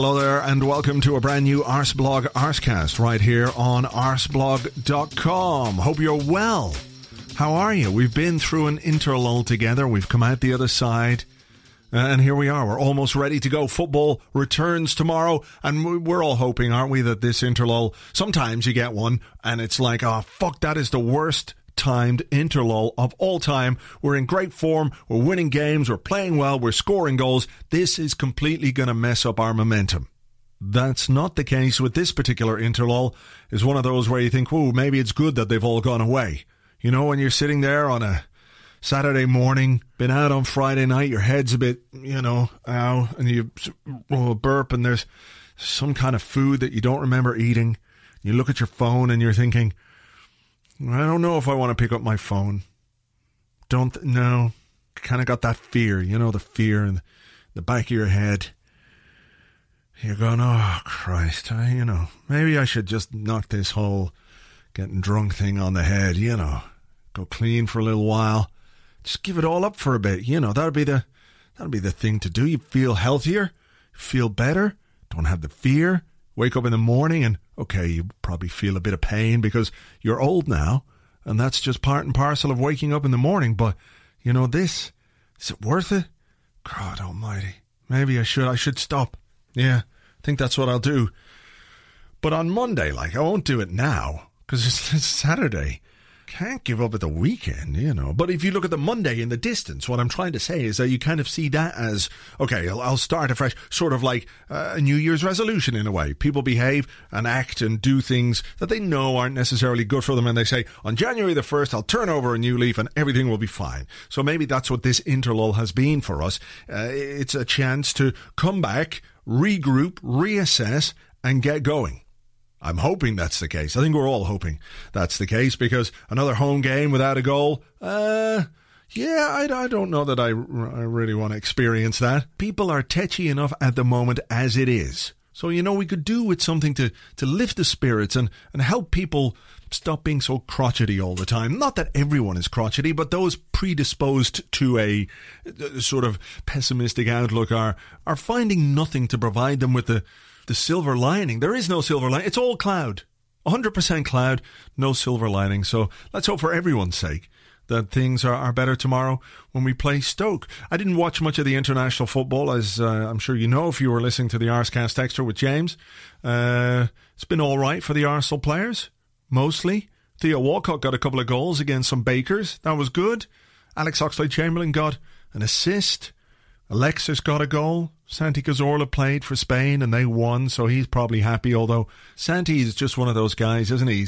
Hello there, and welcome to a brand new Arseblog Arsecast right here on arseblog.com. Hope you're well. How are you? We've been through an interlull together. We've come out the other side. Uh, and here we are. We're almost ready to go. Football returns tomorrow. And we're all hoping, aren't we, that this interlull, sometimes you get one and it's like, oh, fuck, that is the worst timed interlull of all time. We're in great form. We're winning games. We're playing well. We're scoring goals. This is completely going to mess up our momentum. That's not the case with this particular interlull. Is one of those where you think, "Whoa, maybe it's good that they've all gone away." You know, when you're sitting there on a Saturday morning, been out on Friday night, your head's a bit, you know, ow, and you burp, and there's some kind of food that you don't remember eating. You look at your phone and you're thinking, I don't know if I want to pick up my phone. Don't no. Kind of got that fear, you know, the fear in the back of your head. You're going, oh Christ, I, you know, maybe I should just knock this whole getting drunk thing on the head, you know, go clean for a little while, just give it all up for a bit, you know. That'd be the that'd be the thing to do. You feel healthier, feel better, don't have the fear. Wake up in the morning and okay, you probably feel a bit of pain because you're old now, and that's just part and parcel of waking up in the morning. But you know this, is it worth it? God Almighty, maybe I should. I should stop. Yeah, I think that's what I'll do. But on Monday, like I won't do it now because it's, it's Saturday can't give up at the weekend, you know. But if you look at the Monday in the distance, what I'm trying to say is that you kind of see that as okay, I'll, I'll start afresh, sort of like uh, a New Year's resolution in a way. People behave and act and do things that they know aren't necessarily good for them, and they say on January the first, I'll turn over a new leaf and everything will be fine. So maybe that's what this interlull has been for us. Uh, it's a chance to come back, regroup, reassess, and get going. I'm hoping that's the case. I think we're all hoping that's the case because another home game without a goal, uh, yeah, I, I don't know that I, I really want to experience that. People are tetchy enough at the moment as it is. So, you know, we could do with something to, to lift the spirits and, and help people stop being so crotchety all the time. Not that everyone is crotchety, but those predisposed to a, a sort of pessimistic outlook are, are finding nothing to provide them with the, the silver lining. There is no silver lining. It's all cloud. 100% cloud, no silver lining. So let's hope for everyone's sake that things are, are better tomorrow when we play Stoke. I didn't watch much of the international football, as uh, I'm sure you know if you were listening to the Arsecast Extra with James. Uh, it's been all right for the Arsenal players, mostly. Theo Walcott got a couple of goals against some Bakers. That was good. Alex Oxlade Chamberlain got an assist. Alexis got a goal. Santi Cazorla played for Spain and they won, so he's probably happy. Although Santi is just one of those guys, isn't he?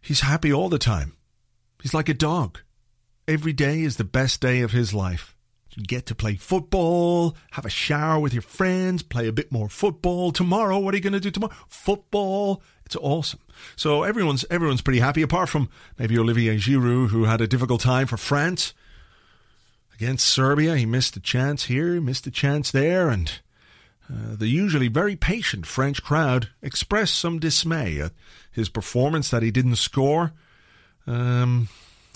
He's, happy all the time. He's like a dog. Every day is the best day of his life. You get to play football, have a shower with your friends, play a bit more football. Tomorrow, what are you going to do tomorrow? Football. It's awesome. So everyone's everyone's pretty happy, apart from maybe Olivier Giroud, who had a difficult time for France against Serbia. He missed a chance here, missed a chance there, and uh, the usually very patient French crowd expressed some dismay at his performance that he didn't score. Um,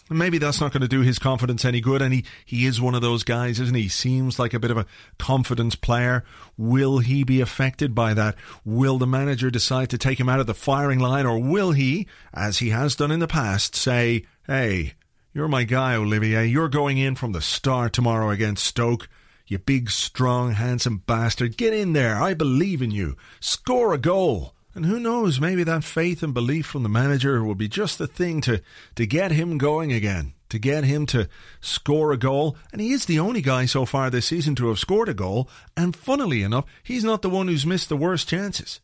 maybe that's not going to do his confidence any good. And he, he is one of those guys, isn't he? Seems like a bit of a confidence player. Will he be affected by that? Will the manager decide to take him out of the firing line, or will he, as he has done in the past, say, hey, you're my guy, Olivier. You're going in from the start tomorrow against Stoke. You big, strong, handsome bastard. Get in there. I believe in you. Score a goal. And who knows, maybe that faith and belief from the manager will be just the thing to, to get him going again, to get him to score a goal. And he is the only guy so far this season to have scored a goal. And funnily enough, he's not the one who's missed the worst chances.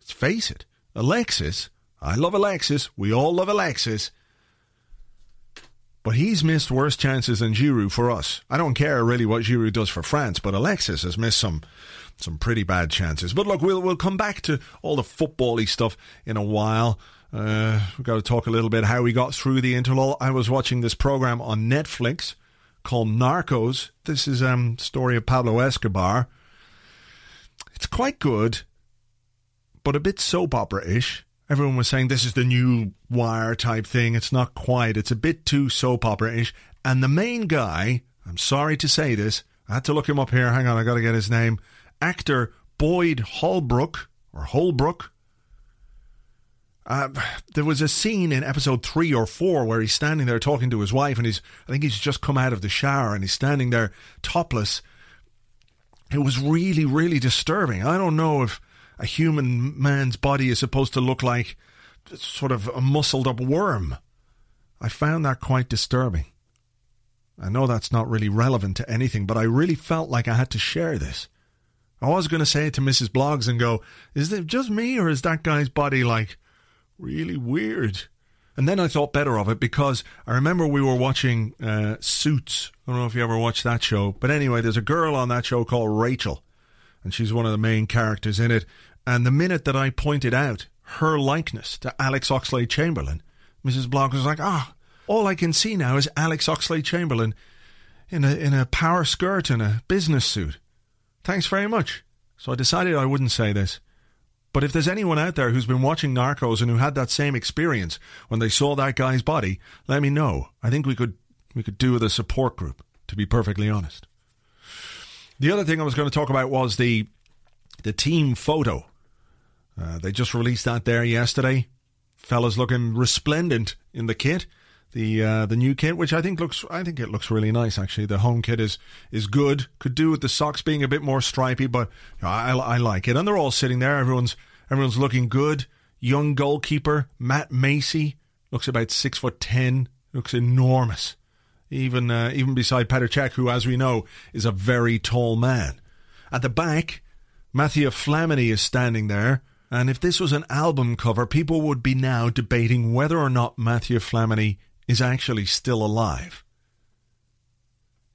Let's face it, Alexis, I love Alexis, we all love Alexis, but he's missed worse chances than Giroud for us. I don't care really what Giroud does for France, but Alexis has missed some some pretty bad chances. But look, we'll we'll come back to all the footbally stuff in a while. Uh, we've got to talk a little bit how we got through the interlull. I was watching this program on Netflix called Narcos. This is um story of Pablo Escobar. It's quite good, but a bit soap opera ish everyone was saying this is the new wire type thing. It's not quite. It's a bit too soap opera ish. And the main guy, I'm sorry to say this, I had to look him up here. Hang on, I got to get his name. Actor Boyd Holbrook or Holbrook. Uh, there was a scene in episode three or four where he's standing there talking to his wife, and he's I think he's just come out of the shower and he's standing there topless. It was really, really disturbing. I don't know if a human man's body is supposed to look like sort of a muscled up worm. I found that quite disturbing. I know that's not really relevant to anything, but I really felt like I had to share this. I was going to say it to Mrs. Bloggs and go, is it just me or is that guy's body like really weird? And then I thought better of it because I remember we were watching uh, Suits. I don't know if you ever watched that show. But anyway, there's a girl on that show called Rachel, and she's one of the main characters in it. And the minute that I pointed out her likeness to Alex Oxlade Chamberlain, Mrs. Bloggs was like, ah, all I can see now is Alex Oxlade Chamberlain in a, in a power skirt and a business suit. Thanks very much. So I decided I wouldn't say this. But if there's anyone out there who's been watching Narcos and who had that same experience when they saw that guy's body, let me know. I think we could we could do with a support group, to be perfectly honest. The other thing I was going to talk about was the the team photo. Uh, they just released that there yesterday. Fellas looking resplendent in the kit the uh, the new kit, which I think looks I think it looks really nice actually. The home kit is is good. Could do with the socks being a bit more stripy, but I, I like it. And they're all sitting there. Everyone's everyone's looking good. Young goalkeeper Matt Macey looks about six foot ten. Looks enormous, even uh, even beside Petr Cech, who, as we know, is a very tall man. At the back, Matthew Flamini is standing there. And if this was an album cover, people would be now debating whether or not Matthew Flamini is actually still alive.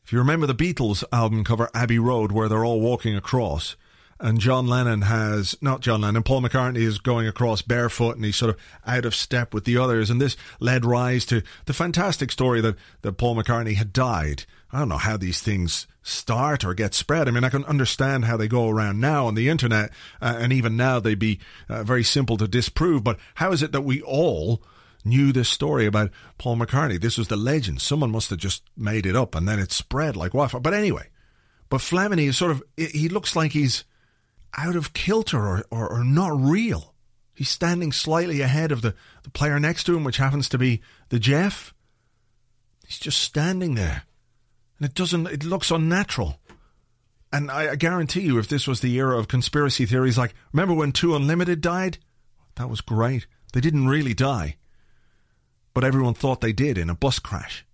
If you remember the Beatles album cover Abbey Road, where they're all walking across, and John Lennon has, not John Lennon, Paul McCartney is going across barefoot and he's sort of out of step with the others. And this led rise to the fantastic story that, that Paul McCartney had died. I don't know how these things start or get spread. I mean, I can understand how they go around now on the internet, uh, and even now they'd be uh, very simple to disprove. But how is it that we all knew this story about Paul McCartney. This was the legend. Someone must have just made it up and then it spread like wildfire. But anyway, but Flamini is sort of, he looks like he's out of kilter or, or, or not real. He's standing slightly ahead of the, the player next to him, which happens to be the Jeff. He's just standing there. And it doesn't, it looks unnatural. And I, I guarantee you, if this was the era of conspiracy theories, like, remember when 2 Unlimited died? That was great. They didn't really die but everyone thought they did in a bus crash.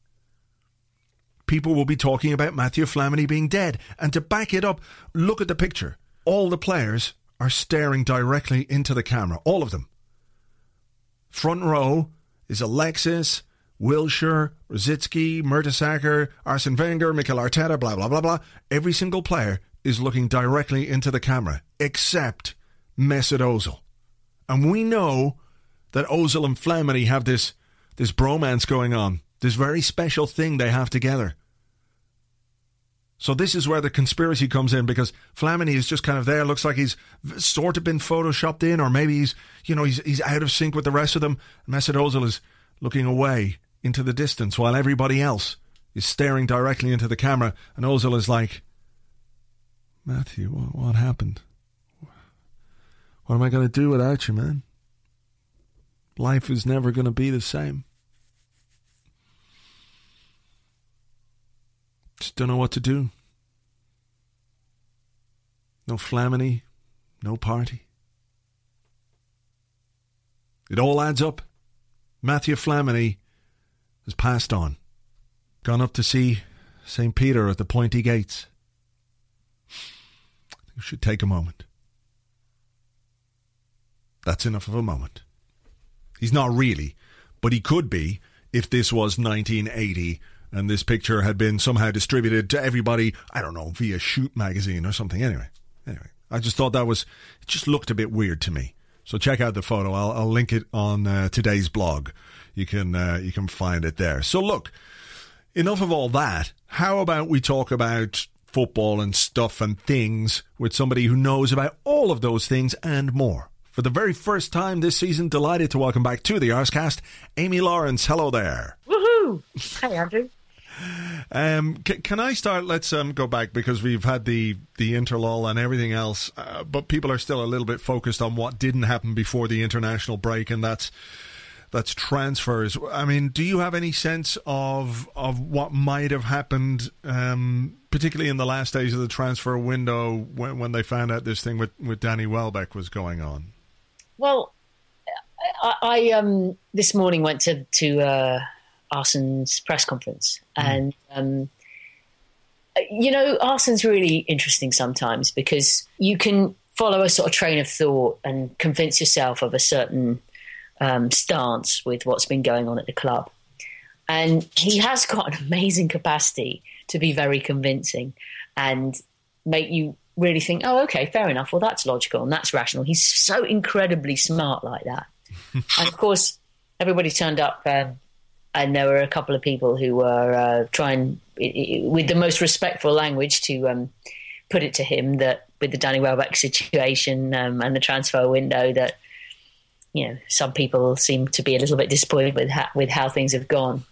People will be talking about Matthew Flamini being dead, and to back it up, look at the picture. All the players are staring directly into the camera, all of them. Front row is Alexis, Wilshere, Rosicky, Mertesacker, Arsene Wenger, Mikel Arteta, blah, blah, blah, blah. Every single player is looking directly into the camera, except Mesut Ozil. And we know that Ozil and Flamini have this this bromance going on, this very special thing they have together. So this is where the conspiracy comes in because Flamini is just kind of there. Looks like he's sort of been photoshopped in, or maybe he's, you know, he's he's out of sync with the rest of them. Mesut Ozil is looking away into the distance while everybody else is staring directly into the camera, and Ozil is like, Matthew, what, what happened? What am I going to do without you, man? Life is never going to be the same. Just don't know what to do. No Flamini, no party. It all adds up. Matthew Flamini has passed on, gone up to see St. Peter at the pointy gates. You should take a moment. That's enough of a moment. He's not really, but he could be if this was 1980 and this picture had been somehow distributed to everybody, I don't know, via Shoot magazine or something. Anyway, anyway, I just thought that was, it just looked a bit weird to me. So check out the photo. I'll, I'll link it on uh, today's blog. You can uh, you can find it there. So look, enough of all that. How about we talk about football and stuff and things with somebody who knows about all of those things and more. For the very first time this season, delighted to welcome back to the Arsecast, Amy Lawrence. Hello there. Woohoo! Hi, Andrew. Um, can, can, I start? Let's um, go back because we've had the the interlull and everything else, uh, but people are still a little bit focused on what didn't happen before the international break, and that's that's transfers. I mean, do you have any sense of of what might have happened, um, particularly in the last days of the transfer window when, when they found out this thing with, with Danny Welbeck was going on? Well, I, I um, this morning went to to uh, Arsene's press conference, mm. and um, you know, Arsene's really interesting sometimes because you can follow a sort of train of thought and convince yourself of a certain um, stance with what's been going on at the club. And he has got an amazing capacity to be very convincing and make you really think, oh, okay, fair enough. Well, that's logical and that's rational. He's so incredibly smart like that. and of course, everybody turned up, um, and there were a couple of people who were uh, trying, with the most respectful language, to um, put it to him that with the Danny Welbeck situation um, and the transfer window, that you know some people seem to be a little bit disappointed with ha- with how things have gone.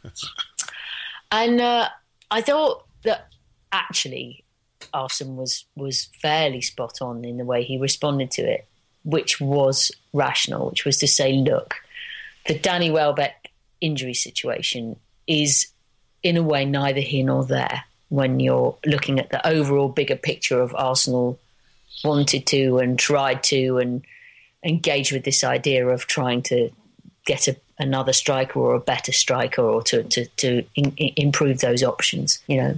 and uh, I thought that actually Arsene was was fairly spot on in the way he responded to it, which was rational, which was to say, look, the Danny Welbeck injury situation is in a way neither here nor there when you're looking at the overall bigger picture of Arsenal wanted to and tried to and engage with this idea of trying to get a, another striker or a better striker or to to, to in, improve those options, you know.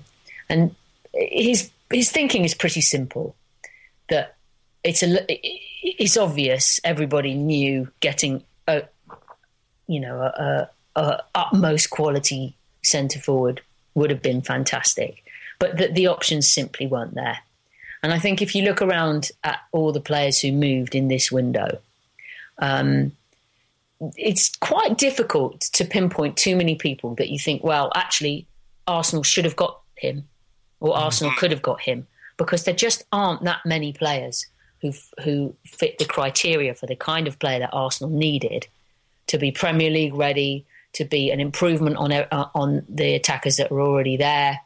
And his his thinking is pretty simple. That it's a it's obvious. Everybody knew getting a you know a, a utmost quality centre forward would have been fantastic, but that the options simply weren't there. And I think if you look around at all the players who moved in this window, um, it's quite difficult to pinpoint too many people that you think, well, actually, Arsenal should have got him or mm-hmm. Arsenal could have got him because there just aren't that many players who who fit the criteria for the kind of player that Arsenal needed to be Premier League ready, to be an improvement on uh, on the attackers that were already there,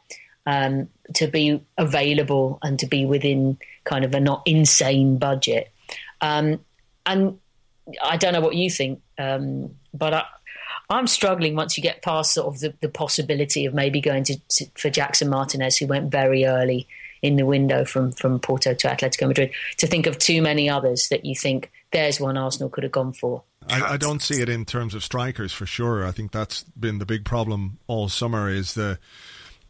um, to be available and to be within kind of a not insane budget. Um, and I don't know what you think, um, but I, I'm struggling once you get past sort of the, the possibility of maybe going to, to, for Jackson Martinez, who went very early in the window from from Porto to Atletico Madrid, to think of too many others that you think there's one Arsenal could have gone for. I, I, don't see it in terms of strikers for sure. I think that's been the big problem all summer is the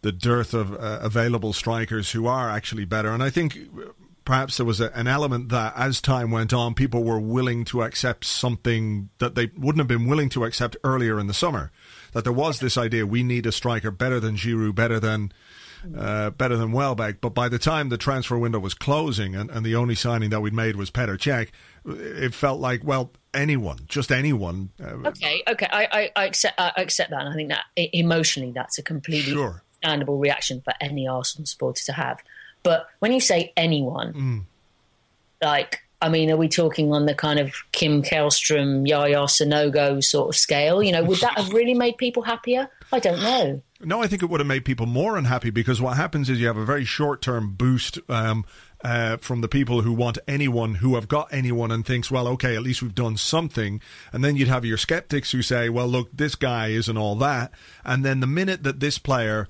the dearth of uh, available strikers who are actually better. And I think perhaps there was a, an element that as time went on, people were willing to accept something that they wouldn't have been willing to accept earlier in the summer. That there was this idea we need a striker better than Giroud, better than uh, better than Welbeck. But by the time the transfer window was closing and, and the only signing that we'd made was Petr Cech, it felt like, well, anyone, just anyone. Uh, okay, okay, I, I, I, accept, I accept that. And I think that emotionally, that's a completely sure. understandable reaction for any Arsenal supporter to have. But when you say anyone, mm. like, I mean, are we talking on the kind of Kim Källström, Yaya Sanogo sort of scale? You know, would that have really made people happier? I don't know. No, I think it would have made people more unhappy because what happens is you have a very short term boost um, uh, from the people who want anyone who have got anyone and thinks, well, okay, at least we've done something. And then you'd have your skeptics who say, well, look, this guy isn't all that. And then the minute that this player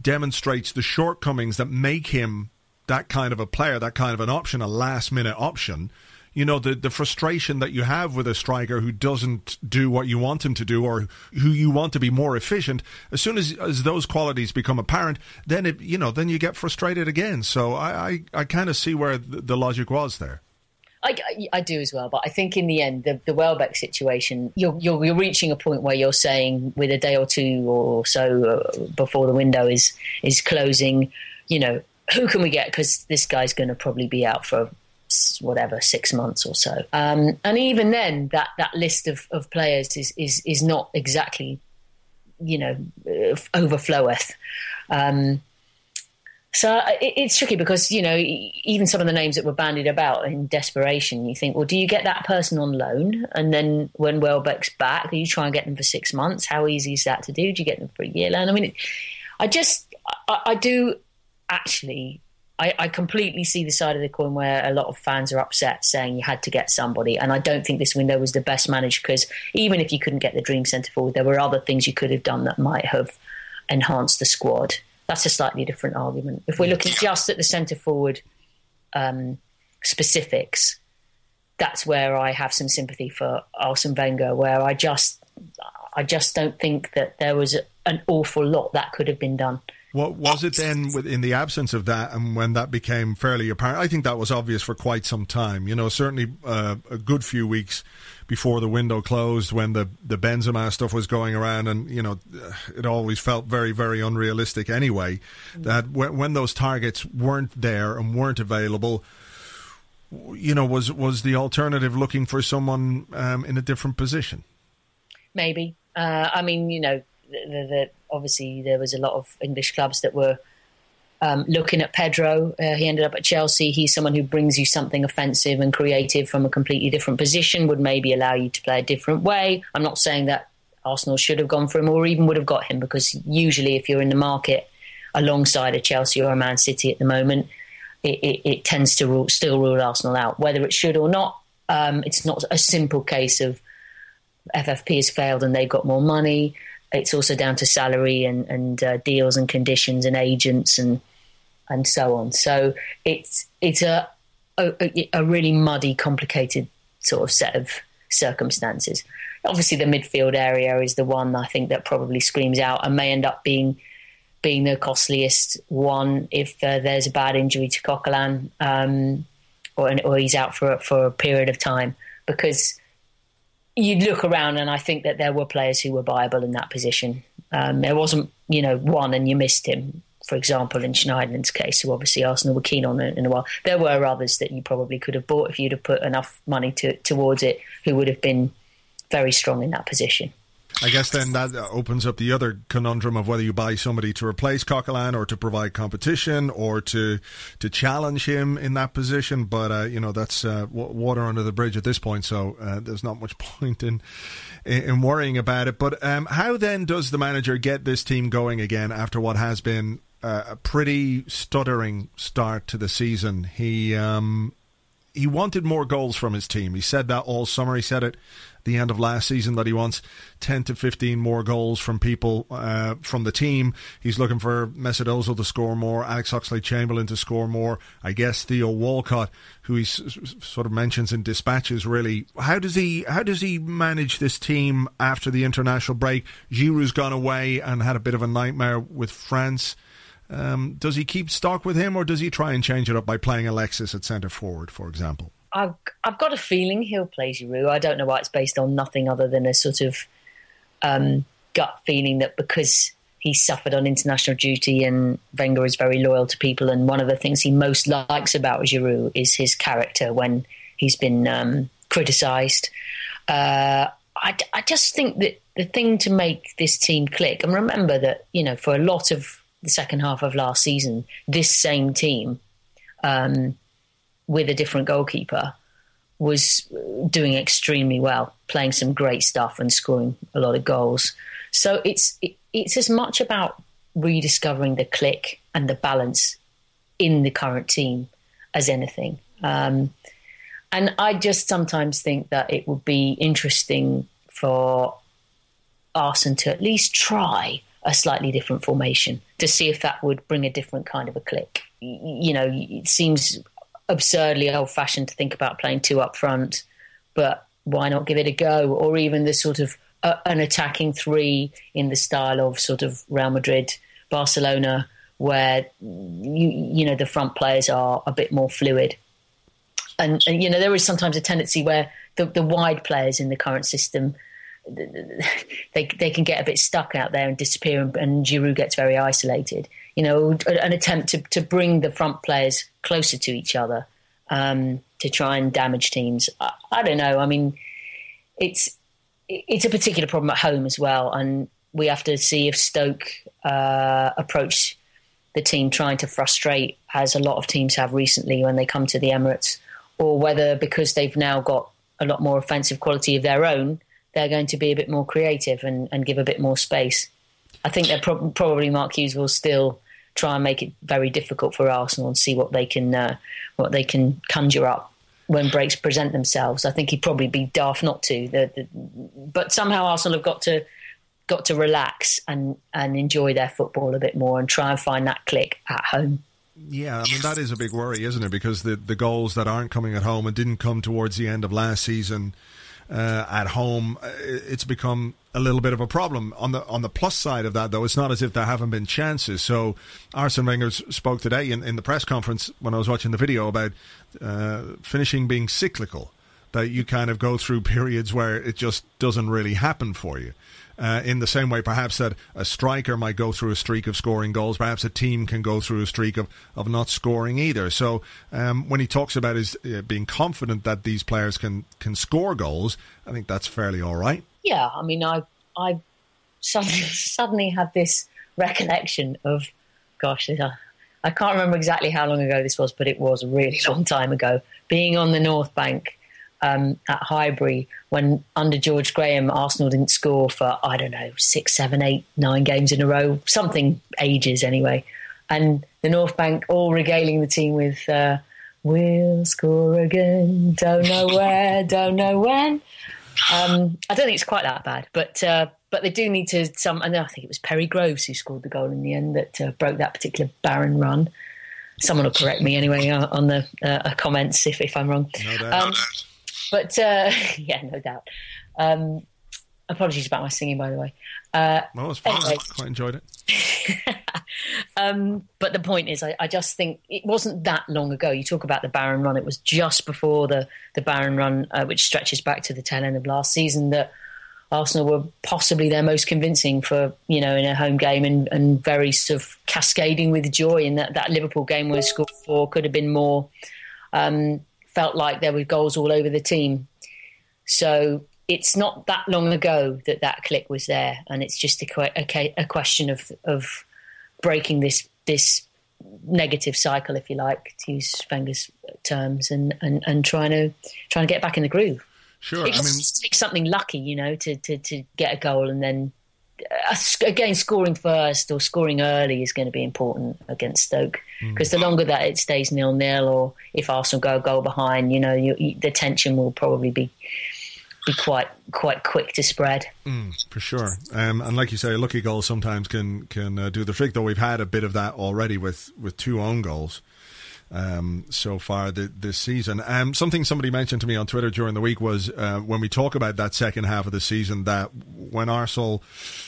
demonstrates the shortcomings that make him that kind of a player, that kind of an option, a last minute option. You know, the, the frustration that you have with a striker who doesn't do what you want him to do or who you want to be more efficient, as soon as, as those qualities become apparent, then it, you know, then you get frustrated again. So I, I, I kind of see where the, the logic was there. I, I, do as well, but I think in the end, the, the Welbeck situation, you're, you're, you're reaching a point where you're saying, with a day or two or so uh, before the window is is closing, you know, who can we get? Because this guy's going to probably be out for whatever six months or so. Um, and even then, that that list of, of players is is is not exactly, you know, uh, overfloweth. Um, so it, it's tricky because you know even some of the names that were bandied about in desperation, you think, well, do you get that person on loan, and then when Welbeck's back, do you try and get them for six months? How easy is that to do? Do you get them for a year loan? I mean, it, I just I, I do actually. I, I, completely see the side of the coin where a lot of fans are upset, saying you had to get somebody. And I don't think this window was the best managed because even if you couldn't get the dream centre forward, there were other things you could have done that might have enhanced the squad. That's a slightly different argument. If we're looking just at the centre forward um, specifics, that's where I have some sympathy for Arsene Wenger, where I just I just don't think that there was an awful lot that could have been done. What was it then in the absence of that and when that became fairly apparent? I think that was obvious for quite some time. You know, certainly uh, a good few weeks before the window closed when the, the Benzema stuff was going around and, you know, it always felt very, very unrealistic anyway. That when, when those targets weren't there and weren't available, you know, was, was the alternative looking for someone um, in a different position? Maybe. Uh, I mean, you know, the, obviously there was a lot of English clubs that were um, looking at Pedro. Uh, he ended up at Chelsea. He's someone who brings you something offensive and creative from a completely different position, would maybe allow you to play a different way. I'm not saying that Arsenal should have gone for him or even would have got him because usually if you're in the market alongside a Chelsea or a Man City at the moment, it, it, it tends to rule, still rule Arsenal out. Whether it should or not, um, it's not a simple case of FFP has failed and they've got more money. It's also down to salary and, and uh, deals and conditions and agents and and so on. So it's it's a, a, a really muddy, complicated sort of set of circumstances. Obviously, the midfield area is the one I think that probably screams out and may end up being being the costliest one if uh, there's a bad injury to Coquelin um, or, or he's out for for a period of time because you'd look around and I think that there were players who were viable in that position. Um, there wasn't, you know, one and you missed him. For example, in Schneiderlin's case, who obviously Arsenal were keen on in a while, there were others that you probably could have bought if you'd have put enough money to, towards it, who would have been very strong in that position. I guess then that opens up the other conundrum of whether you buy somebody to replace Coquelin or to provide competition or to to challenge him in that position. But uh, you know that's uh, water under the bridge at this point, so uh, there's not much point in in worrying about it. But um, how then does the manager get this team going again after what has been uh, a pretty stuttering start to the season? He um, he wanted more goals from his team. He said that all summer. He said it the end of last season that he wants 10 to 15 more goals from people uh, from the team. He's looking for Mesut Ozil to score more, Alex Oxlade-Chamberlain to score more. I guess Theo Walcott, who he sort of mentions in dispatches, really. How does he how does he manage this team after the international break? Giroud's gone away and had a bit of a nightmare with France. Um, does he keep stock with him, or does he try and change it up by playing Alexis at centre forward, for example? I've I've got a feeling he'll play Giroud. I don't know why it's based on nothing other than a sort of um, gut feeling that because he suffered on international duty and Wenger is very loyal to people, and one of the things he most likes about Giroud is his character when he's been um, criticised. Uh, I, I just think that the thing to make this team click, and remember that you know for a lot of the second half of last season, this same team. Um, with a different goalkeeper was doing extremely well, playing some great stuff and scoring a lot of goals. So it's it, it's as much about rediscovering the click and the balance in the current team as anything. Um, and I just sometimes think that it would be interesting for Arsene to at least try a slightly different formation to see if that would bring a different kind of a click. You know, it seems absurdly old fashioned to think about playing two up front, but why not give it a go? Or even the sort of uh, an attacking three in the style of sort of Real Madrid, Barcelona, where you you know the front players are a bit more fluid. And, and you know there is sometimes a tendency where the, the wide players in the current system they they can get a bit stuck out there and disappear, and, and Giroud gets very isolated you know, an attempt to, to bring the front players closer to each other um, to try and damage teams. I, I, don't know. I mean, it's it's a particular problem at home as well, and we have to see if Stoke uh, approach the team trying to frustrate, as a lot of teams have recently when they come to the Emirates, or whether because they've now got a lot more offensive quality of their own, they're going to be a bit more creative and, and give a bit more space. I think that pro- probably Mark Hughes will still try and make it very difficult for Arsenal and see what they can uh, what they can conjure up when breaks present themselves. I think he'd probably be daft not to. The, the, but somehow Arsenal have got to got to relax and and enjoy their football a bit more and try and find that click at home. Yeah, I mean that is a big worry, isn't it? Because the the goals that aren't coming at home and didn't come towards the end of last season uh, at home, uh, it's become a little bit of a problem. On the on the plus side of that, though, it's not as if there haven't been chances. So Arsene Wenger spoke today in, in the press conference when I was watching the video about uh, finishing being cyclical. That you kind of go through periods where it just doesn't really happen for you. Uh, in the same way, perhaps that a striker might go through a streak of scoring goals. Perhaps a team can go through a streak of, of not scoring either. So um, when he talks about his uh, being confident that these players can can score goals, I think that's fairly all right. Yeah, I mean, I I suddenly suddenly had this recollection of, gosh, I can't remember exactly how long ago this was, but it was a really long time ago. Being on the North Bank um, at Highbury when under George Graham, Arsenal didn't score for I don't know six, seven, eight, nine games in a row, something ages anyway, and the North Bank all regaling the team with. Uh, We'll score again. Don't know where, don't know when. Um, I don't think it's quite that bad, but uh, but they do need to. Some, and I think it was Perry Groves who scored the goal in the end that uh, broke that particular barren run. Someone will correct me anyway uh, on the uh, comments if, if I'm wrong. No um, but uh, yeah, no doubt. Um, apologies about my singing, by the way. Uh, well, it's fine. Anyway. I quite enjoyed it. um, but the point is, I, I, just think it wasn't that long ago. You talk about the Barren Run; it was just before the the Barren Run, uh, which stretches back to the tail end of last season, that Arsenal were possibly their most convincing for you know in a home game and, and very sort of cascading with joy. In that that Liverpool game where scored four could have been more. Um, felt like there were goals all over the team. So it's not that long ago that that click was there, and it's just a, a, a question of of breaking this this negative cycle, if you like, to use Wenger's terms, and, and, and trying to trying to get back in the groove. Sure, it I mean, takes something lucky, you know, to, to, to get a goal and then again scoring first or scoring early is going to be important against Stoke because mm. the longer that it stays nil nil or if Arsenal go a goal behind, you know, you, you, the tension will probably be be quite quite quick to spread. Mm, for sure, um, and like you say, a lucky goal sometimes can can uh, do the trick. Though we've had a bit of that already with with two own goals um, so far the, this season. Um, something somebody mentioned to me on Twitter during the week was uh, when we talk about that second half of the season that when Arsenal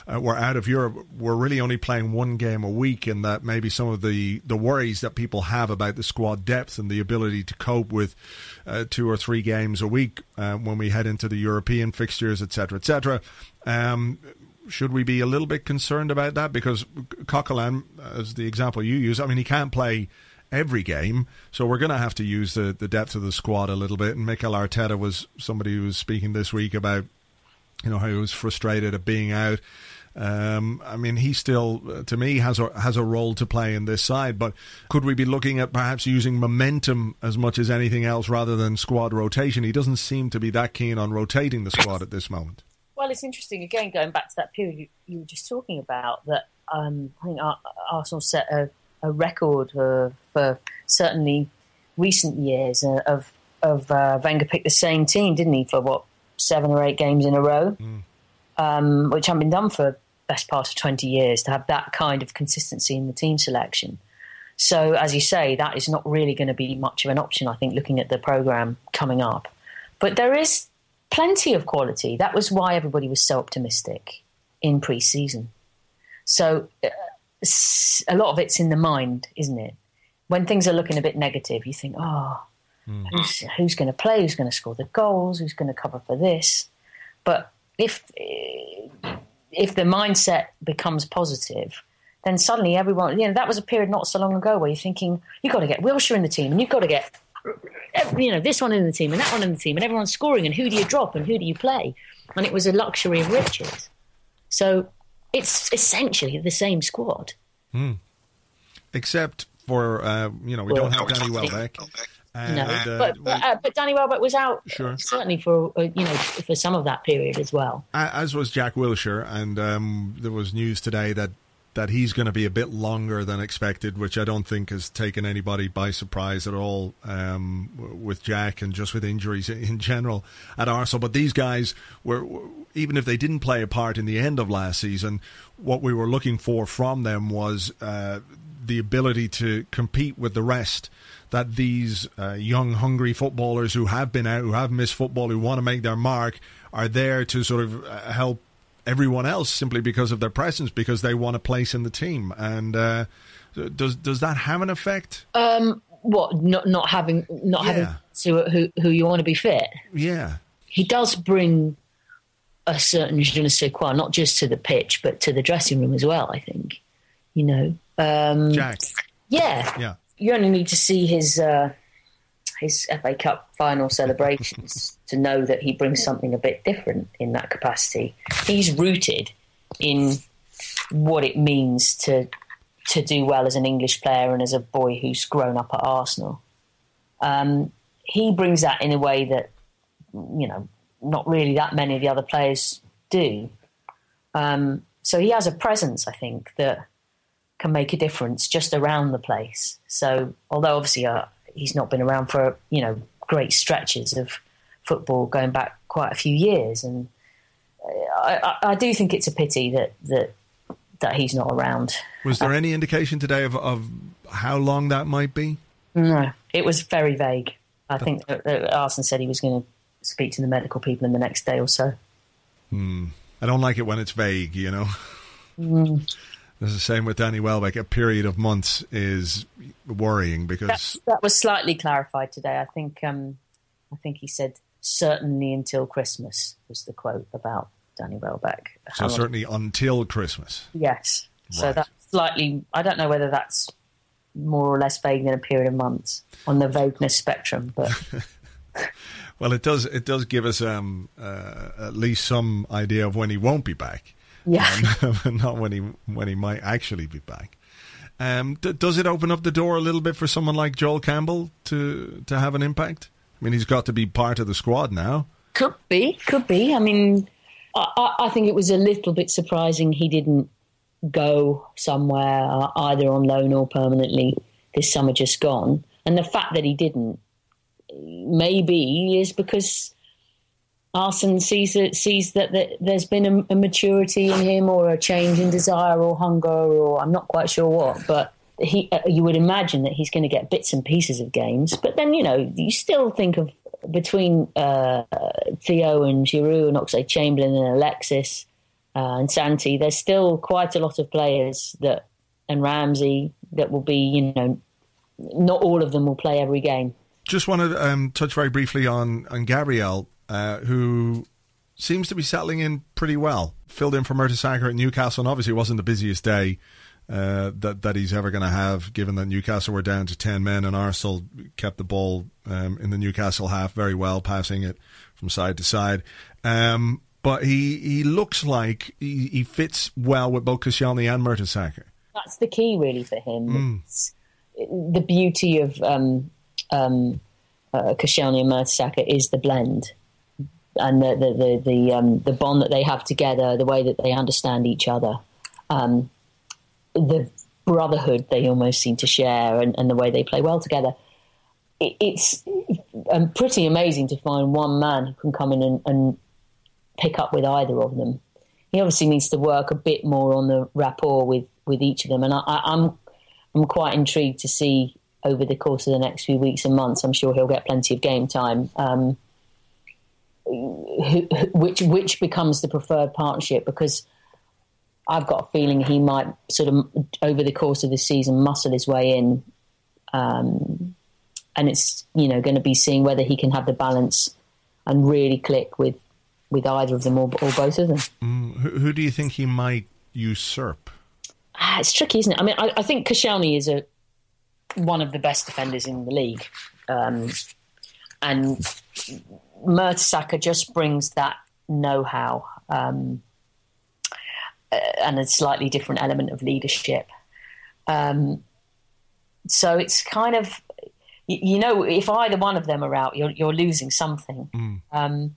uh, were out of Europe, we're really only playing one game a week, and that maybe some of the, the worries that people have about the squad depth and the ability to cope with uh, two or three games a week uh, when we head into the European fixtures, etc., etc. Um, should we be a little bit concerned about that? Because Coquelin, as the example you use, I mean, he can't play every game. So we're going to have to use the, the depth of the squad a little bit. And Mikel Arteta was somebody who was speaking this week about, you know, how he was frustrated at being out. Um, I mean, he still, to me, has a has a role to play in this side. But could we be looking at perhaps using momentum as much as anything else rather than squad rotation? He doesn't seem to be that keen on rotating the squad at this moment. Well, it's interesting again going back to that period you, you were just talking about. That um, I think Arsenal set a a record uh, for certainly recent years uh, of of uh, Wenger picked the same team, didn't he, for what seven or eight games in a row, mm. um, which hadn't been done for best part of twenty years to have that kind of consistency in the team selection. So, as you say, that is not really going to be much of an option. I think looking at the program coming up, but there is plenty of quality. That was why everybody was so optimistic in pre-season. So uh, a lot of it's in the mind, isn't it? When things are looking a bit negative, you think, oh, mm. who's, who's going to play? Who's going to score the goals? Who's going to cover for this? But if eh, if the mindset becomes positive, then suddenly everyone, you know, that was a period not so long ago where you're thinking you've got to get Wilshere in the team and you've got to get, eh, you know, this one in the team and that one in the team and everyone's scoring and who do you drop and who do you play? And it was a luxury of riches. So it's essentially the same squad. Hmm. Except for uh, you know we well, don't have Danny Welbeck. And, no, uh, but but, uh, but, Danny Welbeck was out sure. certainly for uh, you know for some of that period as well. As was Jack Wilshere, and um, there was news today that that he's going to be a bit longer than expected, which I don't think has taken anybody by surprise at all um, with Jack and just with injuries in general at Arsenal. But these guys were, even if they didn't play a part in the end of last season, what we were looking for from them was uh, the ability to compete with the rest. That these uh, young, hungry footballers who have been out, who have missed football, who want to make their mark, are there to sort of uh, help everyone else simply because of their presence, because they want a place in the team. And uh, does does that have an effect? Um, what not not having not yeah. having to who who you want to be fit? Yeah, he does bring a certain je ne sais quoi, not just to the pitch but to the dressing room as well. I think, you know, um, Jack. Yeah, yeah. You only need to see his. Uh, his FA Cup final celebrations to know that he brings something a bit different in that capacity. He's rooted in what it means to to do well as an English player and as a boy who's grown up at Arsenal. Um, he brings that in a way that you know not really that many of the other players do. Um, so he has a presence, I think, that can make a difference just around the place. So although obviously uh, he's not been around for you know great stretches of football going back quite a few years, and I, I, I do think it's a pity that that that he's not around. Was there uh, any indication today of, of how long that might be? No, it was very vague. I think that, that Arsene said he was going to speak to the medical people in the next day or so. Hmm. I don't like it when it's vague, you know. Mm. It's the same with Danny Welbeck. A period of months is worrying because that, that was slightly clarified today. I think um, I think he said certainly until Christmas was the quote about Danny Welbeck. So certainly until Christmas. Yes. Right. So that's slightly. I don't know whether that's more or less vague than a period of months on the vagueness spectrum, but. well, it does. It does give us um, uh, at least some idea of when he won't be back. Yeah. Um, not when he when he might actually be back. Um, d- does it open up the door a little bit for someone like Joel Campbell to to have an impact? I mean, he's got to be part of the squad now. Could be, could be. I mean, I, I think it was a little bit surprising he didn't go somewhere uh, either on loan or permanently this summer just gone. And the fact that he didn't maybe is because Arsene sees that sees that, that there's been a, a, maturity in him, or a change in desire, or hunger, or I'm not quite sure what. But he, uh, you would imagine that he's going to get bits and pieces of games. But then you know, you still think of between uh, Theo and Giroud and Oxlade Chamberlain and Alexis uh, and Santi. There's still quite a lot of players that and Ramsey that will be, you know, not all of them will play every game. Just want to um, touch very briefly on on Gabriel uh, who seems to be settling in pretty well. Filled in for Mertesacker at Newcastle, and obviously it wasn't the busiest day uh, that that he's ever going to have, given that Newcastle were down to ten men and Arsenal kept the ball um, in the Newcastle half very well, passing it from side to side. Um, but he he looks like he, he fits well with both Koscielny and Mertesacker. That's the key, really, for him. Mm. The beauty of um, um, uh, and Mertesacker is the blend and the the the the, um, the, bond that they have together, the way that they understand each other, um, the brotherhood they almost seem to share, and, and the way they play well together. It, it's um, pretty amazing to find one man who can come in and, and, pick up with either of them. He obviously needs to work a bit more on the rapport with, with each of them, and I, I'm I'm quite intrigued to see over the course of the next few weeks and months. I'm sure he'll get plenty of game time. Um, which which becomes the preferred partnership because I've got a feeling he might sort of over the course of the season muscle his way in, um, and it's you know going to be seeing whether he can have the balance and really click with with either of them or, or both of them. Mm, who, who, do you think he might usurp? Ah, it's tricky, isn't it? I mean, I, I think Koscielny is a one of the best defenders in the league, um, and Mertesacker just brings that know-how um, and a slightly different element of leadership. Um, so it's kind of, you, know, if either one of them are out, you're, you're losing something. Mm. Um,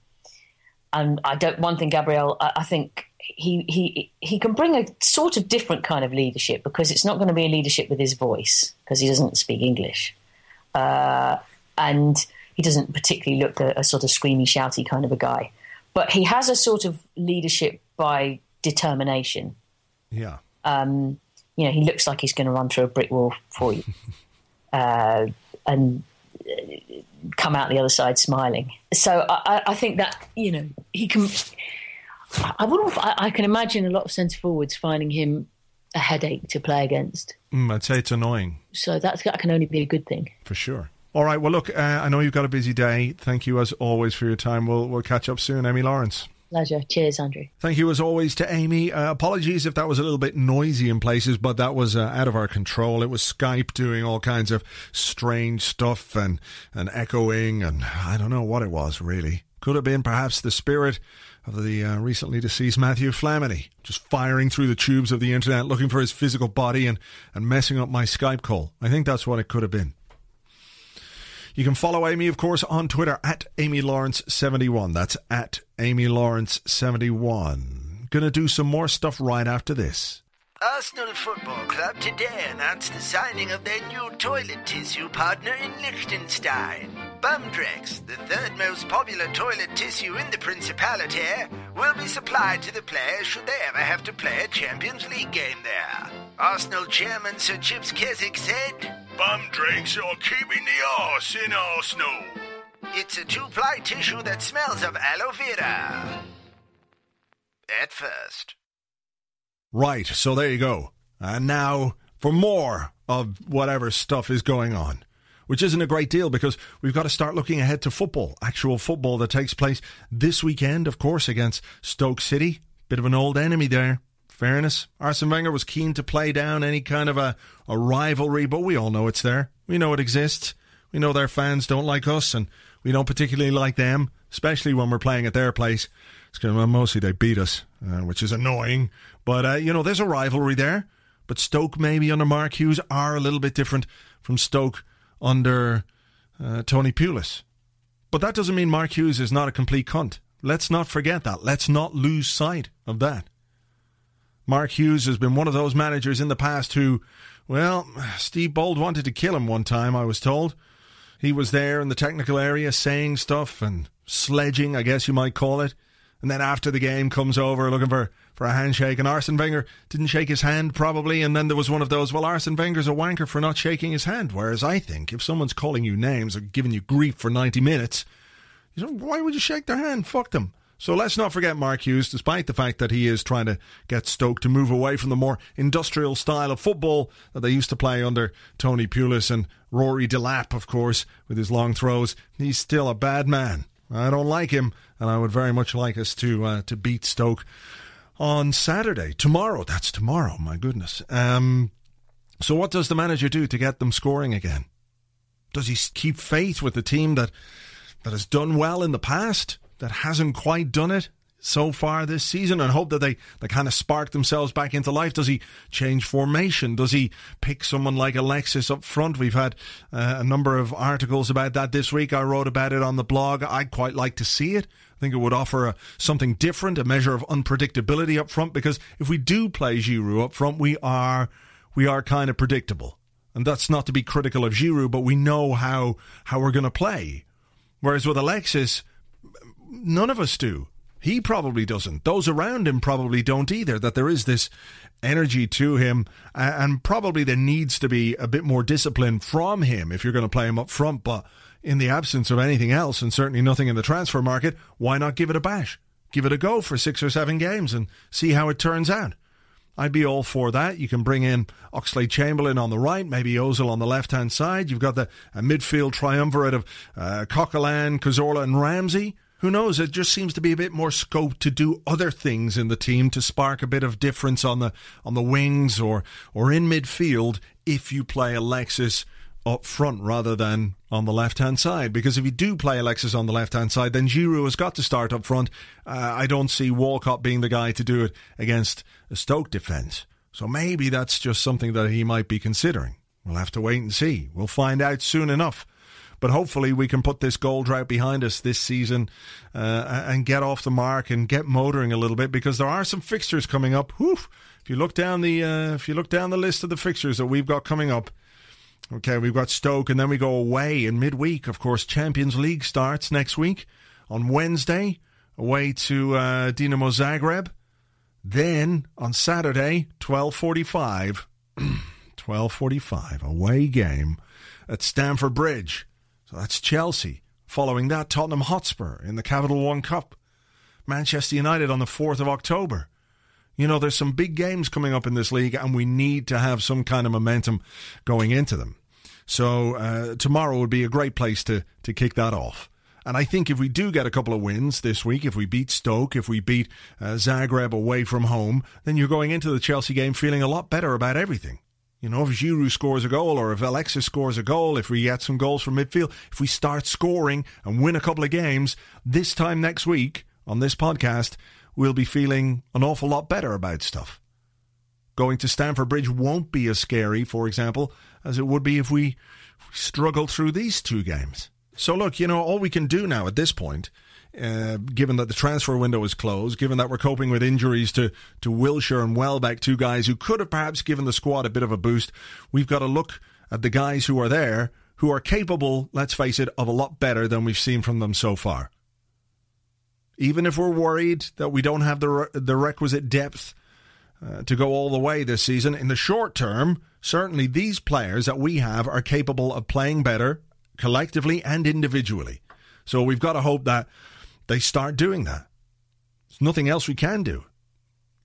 and I don't. One thing, Gabriel, I, I, think he he he can bring a sort of different kind of leadership because it's not going to be a leadership with his voice because he doesn't speak English, uh, and he doesn't particularly look a, a, sort of screamy, shouty kind of a guy. But he has a sort of leadership by determination. Yeah. Um, you know, he looks like he's going to run through a brick wall for you, uh, and come out the other side smiling. So I, I think that you know he can I wouldn't. I, can imagine a lot of centre forwards finding him a headache to play against. Mm, I'd say it's annoying. So that's, that can only be a good thing. For sure. All right. Well, look, uh, I know you've got a busy day. Thank you as always for your time. We'll we'll catch up soon, Amy Lawrence. Pleasure. Cheers, Andrew. Thank you as always to Amy. Uh, apologies if that was a little bit noisy in places, but that was uh, out of our control. It was Skype doing all kinds of strange stuff and, and echoing, and I don't know what it was really. Could have been perhaps the spirit of the uh, recently deceased Mathieu Flamini, just firing through the tubes of the internet looking for his physical body and, and messing up my Skype call. I think that's what it could have been. You can follow Amy, of course, on Twitter at Amy Lawrence71. That's at Amy Lawrence71. Gonna do some more stuff right after this. Arsenal Football Club today announced the signing of their new toilet tissue partner in Liechtenstein. Bumdrex, the third most popular toilet tissue in the Principality, will be supplied to the players should they ever have to play a Champions League game there. Arsenal chairman Sir Chips Keswick said, Bumdrex are keeping the arse in Arsenal. It's a two-ply tissue that smells of aloe vera. At first. Right, so there you go. And now for more of whatever stuff is going on which isn't a great deal because we've got to start looking ahead to football, actual football that takes place this weekend, of course, against Stoke City. Bit of an old enemy there. Fairness, Arsene Wenger was keen to play down any kind of a, a rivalry, but we all know it's there. We know it exists. We know their fans don't like us, and we don't particularly like them, especially when we're playing at their place. It's because well, mostly they beat us, uh, which is annoying. But uh, you know, there's a rivalry there. But Stoke, maybe under Mark Hughes, are a little bit different from Stoke under uh, Tony Pulis. But that doesn't mean Mark Hughes is not a complete cunt. Let's not forget that. Let's not lose sight of that. Mark Hughes has been one of those managers in the past who, well, Steve Bould wanted to kill him one time, I was told. He was there in the technical area saying stuff and sledging, I guess you might call it. And then after the game comes over looking for for a handshake. And Arsene Wenger didn't shake his hand, probably. And then there was one of those, well, Arsene Wenger's a wanker for not shaking his hand. Whereas I think if someone's calling you names or giving you grief for 90 minutes, why would you shake their hand? Fuck them. So let's not forget Mark Hughes, despite the fact that he is trying to get Stoke to move away from the more industrial style of football that they used to play under Tony Pulis and Rory Delap, of course, with his long throws. He's still a bad man. I don't like him, and I would very much like us to uh, to beat Stoke on Saturday. Tomorrow. That's tomorrow. My goodness. Um, so what does the manager do to get them scoring again? Does he keep faith with the team that that has done well in the past, that hasn't quite done it so far this season, and hope that they, they kind of spark themselves back into life? Does he change formation? Does he pick someone like Alexis up front? We've had uh, a number of articles about that this week. I wrote about it on the blog. I'd quite like to see it. I think it would offer a, something different, a measure of unpredictability up front. Because if we do play Giroud up front, we are we are kind of predictable, and that's not to be critical of Giroud, but we know how how we're going to play. Whereas with Alexis, none of us do. He probably doesn't. Those around him probably don't either. That there is this energy to him, and probably there needs to be a bit more discipline from him if you're going to play him up front. But in the absence of anything else, and certainly nothing in the transfer market, why not give it a bash? Give it a go for six or seven games and see how it turns out. I'd be all for that. You can bring in Oxlade Chamberlain on the right, maybe Ozil on the left hand side. You've got the midfield triumvirate of uh, Coquelin, Cazorla, and Ramsey. Who knows? It just seems to be a bit more scope to do other things in the team to spark a bit of difference on the on the wings or or in midfield if you play Alexis up front rather than on the left hand side. Because if you do play Alexis on the left hand side, then Giroud has got to start up front. Uh, I don't see Walcott being the guy to do it against a Stoke defence. So maybe that's just something that he might be considering. We'll have to wait and see. We'll find out soon enough. But hopefully, we can put this goal drought behind us this season uh, and get off the mark and get motoring a little bit because there are some fixtures coming up. Whew. If you look down the uh, if you look down the list of the fixtures that we've got coming up, okay, we've got Stoke, and then we go away in midweek. Of course, Champions League starts next week on Wednesday, away to uh, Dinamo Zagreb. Then on Saturday, twelve forty-five. 12:45 away game at Stamford Bridge. So that's Chelsea. Following that, Tottenham Hotspur in the Capital One Cup. Manchester United on the 4th of October. You know, there's some big games coming up in this league, and we need to have some kind of momentum going into them. So uh, tomorrow would be a great place to to kick that off. And I think if we do get a couple of wins this week, if we beat Stoke, if we beat uh, Zagreb away from home, then you're going into the Chelsea game feeling a lot better about everything. You know, if Giroud scores a goal or if Alexis scores a goal, if we get some goals from midfield, if we start scoring and win a couple of games, this time next week on this podcast, we'll be feeling an awful lot better about stuff. Going to Stamford Bridge won't be as scary, for example, as it would be if we struggle through these two games. So, look, you know, all we can do now at this point uh, given that the transfer window is closed, given that we're coping with injuries to, to Wilshere and Welbeck, two guys who could have perhaps given the squad a bit of a boost, we've got to look at the guys who are there who are capable, let's face it, of a lot better than we've seen from them so far. Even if we're worried that we don't have the, re- the requisite depth uh, to go all the way this season, in the short term, certainly these players that we have are capable of playing better collectively and individually. So we've got to hope that they start doing that. There's nothing else we can do.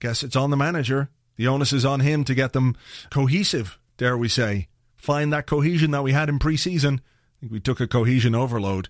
Guess it's on the manager. The onus is on him to get them cohesive, dare we say. Find that cohesion that we had in preseason. I think we took a cohesion overload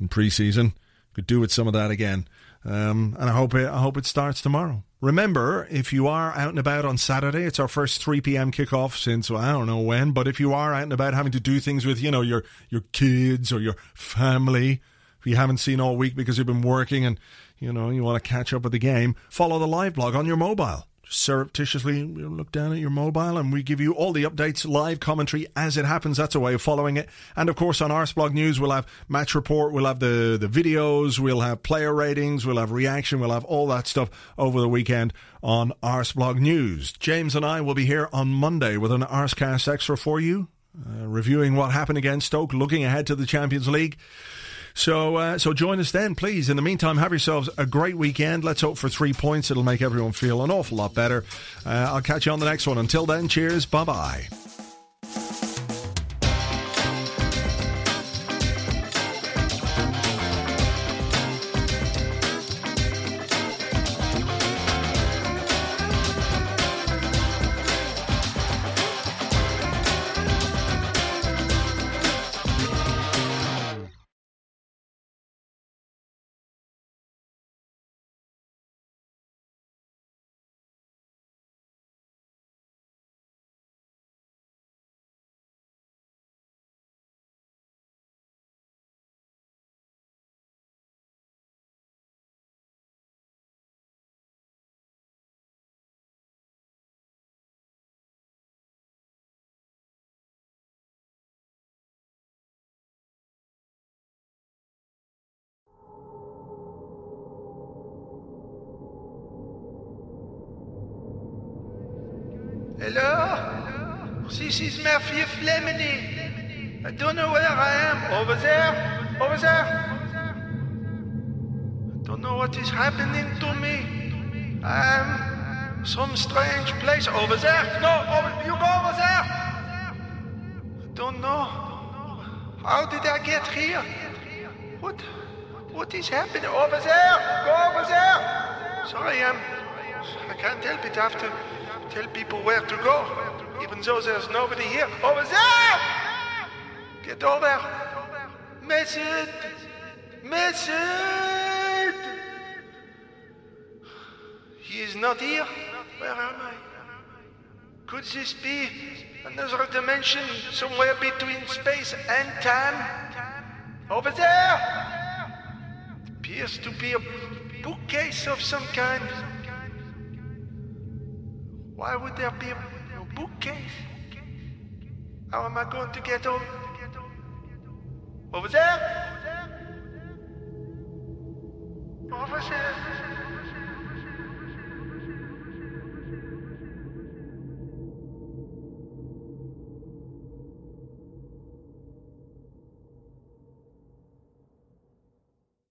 in preseason. Could do with some of that again. Um, and I hope it, I hope it starts tomorrow. Remember, if you are out and about on Saturday, it's our first 3 p.m. kickoff since well, I don't know when. But if you are out and about having to do things with you know your your kids or your family, you haven't seen all week because you've been working and you know you want to catch up with the game, follow the live blog on your mobile. Surreptitiously look down at your mobile and we give you all the updates, live commentary as it happens. That's a way of following it. And of course, on Arseblog News, we'll have match report, we'll have the, the videos, we'll have player ratings, we'll have reaction, we'll have all that stuff over the weekend on Arseblog News. James and I will be here on Monday with an Arsecast Extra for you, uh, reviewing what happened against Stoke, looking ahead to the Champions League. So, uh, so join us then, please. In the meantime, have yourselves a great weekend. Let's hope for three points. It'll make everyone feel an awful lot better. Uh, I'll catch you on the next one. Until then, cheers. Bye bye. This is Mathieu Flamini. I don't know where I am. Over there? Over there? I don't know what is happening to me. I'm some strange place. Over there? No, over, you go over there. I don't know. How did I get here? What? What is happening? Over there! Go over there! Sorry, I'm. I can't help it. I have to tell people where to go, even though there's nobody here. Over there! Get over! Message! Message! He is not here. Where am I? Could this be another dimension somewhere between space and time? Over there! It appears to be a bookcase of some kind. Why would there be a Bookcase. How am I going to get over? Over there? Over there? Over there.